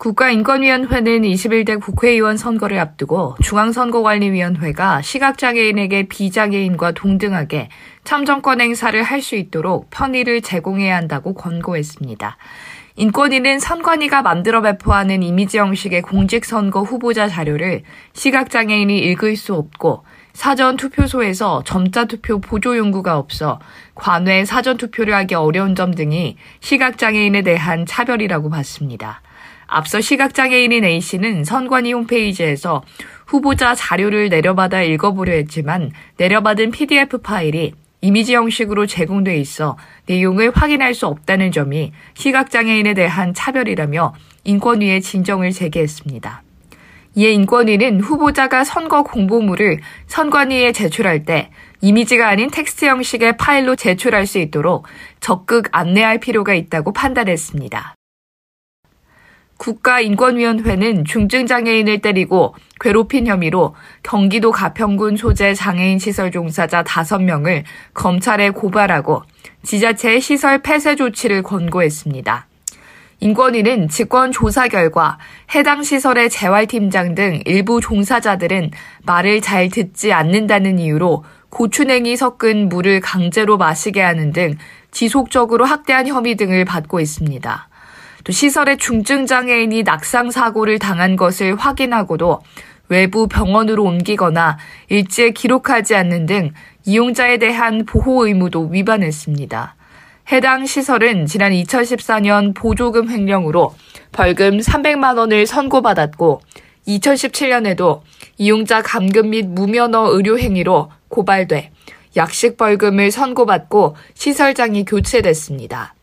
국가인권위원회는 21대 국회의원 선거를 앞두고 중앙선거관리위원회가 시각장애인에게 비장애인과 동등하게 참정권 행사를 할 수 있도록 편의를 제공해야 한다고 권고했습니다. 인권위는 선관위가 만들어 배포하는 이미지 형식의 공직선거 후보자 자료를 시각장애인이 읽을 수 없고 사전 투표소에서 점자 투표 보조 용구가 없어 관외 사전 투표를 하기 어려운 점 등이 시각장애인에 대한 차별이라고 봤습니다. 앞서 시각장애인인 A씨는 선관위 홈페이지에서 후보자 자료를 내려받아 읽어보려 했지만 내려받은 PDF 파일이 이미지 형식으로 제공돼 있어 내용을 확인할 수 없다는 점이 시각장애인에 대한 차별이라며 인권위에 진정을 제기했습니다. 이에 인권위는 후보자가 선거 공보물을 선관위에 제출할 때 이미지가 아닌 텍스트 형식의 파일로 제출할 수 있도록 적극 안내할 필요가 있다고 판단했습니다. 국가인권위원회는 중증장애인을 때리고 괴롭힌 혐의로 경기도 가평군 소재 장애인 시설 종사자 5명을 검찰에 고발하고 지자체의 시설 폐쇄 조치를 권고했습니다. 인권위는 직권 조사 결과 해당 시설의 재활팀장 등 일부 종사자들은 말을 잘 듣지 않는다는 이유로 고추냉이 섞은 물을 강제로 마시게 하는 등 지속적으로 학대한 혐의 등을 받고 있습니다. 또 시설의 중증 장애인이 낙상 사고를 당한 것을 확인하고도 외부 병원으로 옮기거나 일지에 기록하지 않는 등 이용자에 대한 보호 의무도 위반했습니다. 해당 시설은 지난 2014년 보조금 횡령으로 벌금 300만 원을 선고받았고 2017년에도 이용자 감금 및 무면허 의료 행위로 고발돼 약식 벌금을 선고받고 시설장이 교체됐습니다.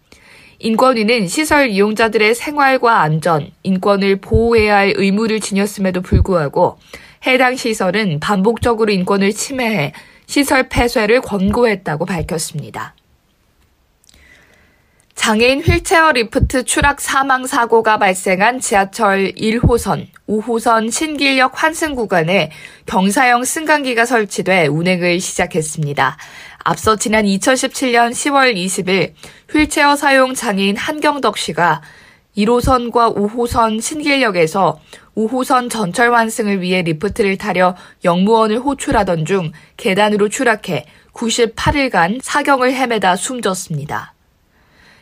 인권위는 시설 이용자들의 생활과 안전, 인권을 보호해야 할 의무를 지녔음에도 불구하고 해당 시설은 반복적으로 인권을 침해해 시설 폐쇄를 권고했다고 밝혔습니다. 장애인 휠체어 리프트 추락 사망 사고가 발생한 지하철 1호선, 5호선 신길역 환승 구간에 경사형 승강기가 설치돼 운행을 시작했습니다. 앞서 지난 2017년 10월 20일 휠체어 사용 장애인 한경덕 씨가 1호선과 5호선 신길역에서 5호선 전철 환승을 위해 리프트를 타려 역무원을 호출하던 중 계단으로 추락해 98일간 사경을 헤매다 숨졌습니다.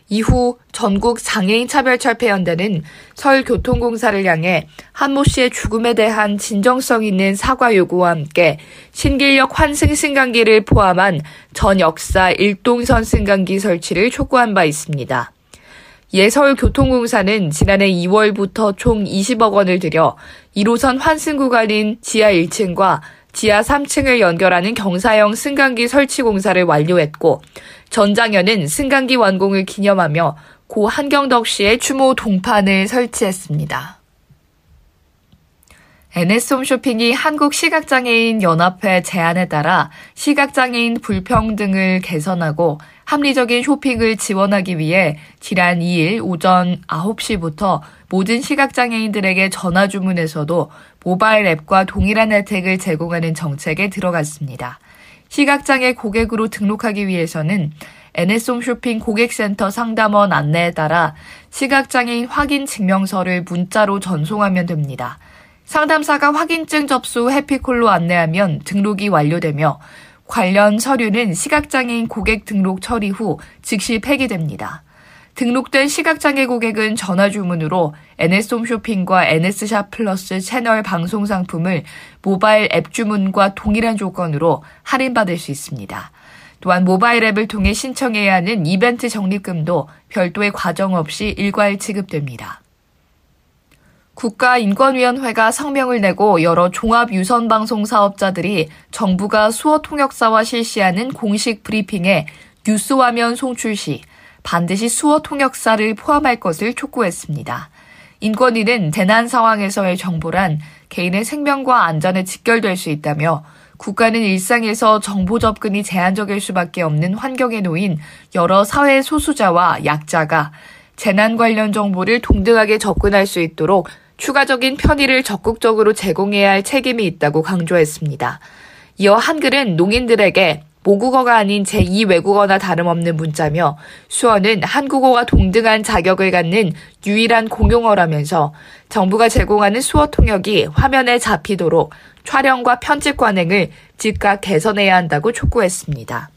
이후 전국 장애인 차별 철폐 연대는 서울교통공사를 향해 한모 씨의 죽음에 대한 진정성 있는 사과 요구와 함께 신길역 환승 승강기를 포함한 전 역사 일동선 승강기 설치를 촉구한 바 있습니다. 예 서울교통공사는 지난해 2월부터 총 20억 원을 들여 1호선 환승 구간인 지하 1층과 지하 3층을 연결하는 경사형 승강기 설치 공사를 완료했고 전장현은 승강기 완공을 기념하며 고 한경덕 씨의 추모 동판을 설치했습니다. NS홈 쇼핑이 한국시각장애인 연합회 제안에 따라 시각장애인 불평등을 개선하고 합리적인 쇼핑을 지원하기 위해 지난 2일 오전 9시부터 모든 시각장애인들에게 전화 주문에서도 모바일 앱과 동일한 혜택을 제공하는 정책에 들어갔습니다. 시각장애 고객으로 등록하기 위해서는 NS홈 쇼핑 고객센터 상담원 안내에 따라 시각장애인 확인 증명서를 문자로 전송하면 됩니다. 상담사가 확인증 접수 해피콜로 안내하면 등록이 완료되며 관련 서류는 시각장애인 고객 등록 처리 후 즉시 폐기됩니다. 등록된 시각장애 고객은 전화 주문으로 NS홈 쇼핑과 NS샵 플러스 채널 방송 상품을 모바일 앱 주문과 동일한 조건으로 할인받을 수 있습니다. 또한 모바일 앱을 통해 신청해야 하는 이벤트 적립금도 별도의 과정 없이 일괄 지급됩니다. 국가인권위원회가 성명을 내고 여러 종합유선방송 사업자들이 정부가 수어 통역사와 실시하는 공식 브리핑에 뉴스 화면 송출 시 반드시 수어 통역사를 포함할 것을 촉구했습니다. 인권위는 대난 상황에서의 정보란 개인의 생명과 안전에 직결될 수 있다며 국가는 일상에서 정보 접근이 제한적일 수밖에 없는 환경에 놓인 여러 사회 소수자와 약자가 재난 관련 정보를 동등하게 접근할 수 있도록 추가적인 편의를 적극적으로 제공해야 할 책임이 있다고 강조했습니다. 이어 한글은 농인들에게 모국어가 아닌 제2 외국어나 다름없는 문자며 수어는 한국어와 동등한 자격을 갖는 유일한 공용어라면서 정부가 제공하는 수어 통역이 화면에 잡히도록 촬영과 편집 관행을 즉각 개선해야 한다고 촉구했습니다.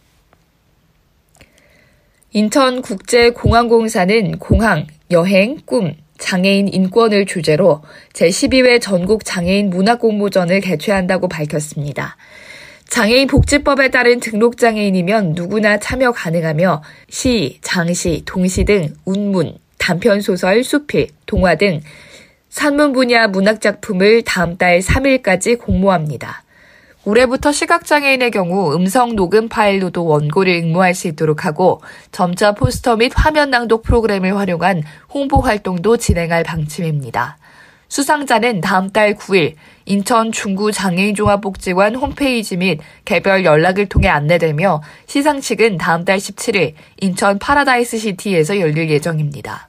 인천국제공항공사는 공항, 여행, 꿈, 장애인 인권을 주제로 제12회 전국 장애인 문화공모전을 개최한다고 밝혔습니다. 장애인 복지법에 따른 등록 장애인이면 누구나 참여 가능하며 시, 장시, 동시 등 운문, 단편 소설, 수필, 동화 등 산문 분야 문학 작품을 다음 달 3일까지 공모합니다. 올해부터 시각장애인의 경우 음성 녹음 파일로도 원고를 응모할 수 있도록 하고 점자 포스터 및 화면 낭독 프로그램을 활용한 홍보 활동도 진행할 방침입니다. 수상자는 다음 달 9일 인천 중구 장애인종합복지관 홈페이지 및 개별 연락을 통해 안내되며 시상식은 다음 달 17일 인천 파라다이스 시티에서 열릴 예정입니다.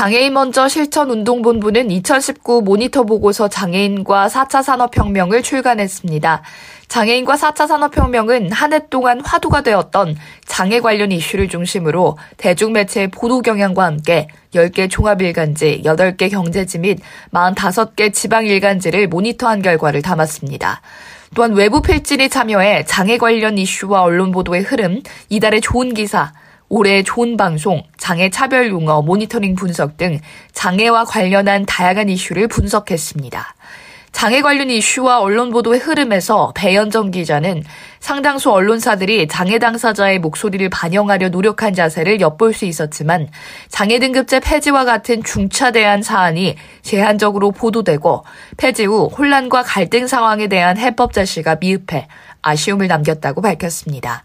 장애인 먼저 실천 운동본부는 2019 모니터 보고서 장애인과 4차 산업혁명을 출간했습니다. 장애인과 4차 산업혁명은 한 해 동안 화두가 되었던 장애 관련 이슈를 중심으로 대중매체의 보도 경향과 함께 10개 종합일간지, 8개 경제지 및 45개 지방일간지를 모니터한 결과를 담았습니다. 또한 외부 필진이 참여해 장애 관련 이슈와 언론 보도의 흐름, 이달의 좋은 기사, 올해 좋은 방송, 장애 차별 용어, 모니터링 분석 등 장애와 관련한 다양한 이슈를 분석했습니다. 장애 관련 이슈와 언론 보도의 흐름에서 배현정 기자는 상당수 언론사들이 장애 당사자의 목소리를 반영하려 노력한 자세를 엿볼 수 있었지만 장애 등급제 폐지와 같은 중차대한 사안이 제한적으로 보도되고 폐지 후 혼란과 갈등 상황에 대한 해법 제시가 미흡해 아쉬움을 남겼다고 밝혔습니다.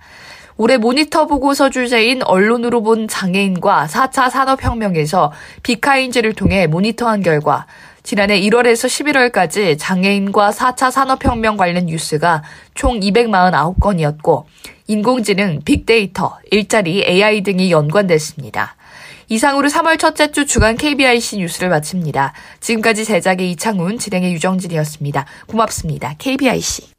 올해 모니터 보고서 주제인 언론으로 본 장애인과 4차 산업혁명에서 비카인즈를 통해 모니터한 결과 지난해 1월에서 11월까지 장애인과 4차 산업혁명 관련 뉴스가 총 249건이었고 인공지능, 빅데이터, 일자리, AI 등이 연관됐습니다. 이상으로 3월 첫째 주 주간 KBIC 뉴스를 마칩니다. 지금까지 제작의 이창훈, 진행의 유정진이었습니다. 고맙습니다. KBIC.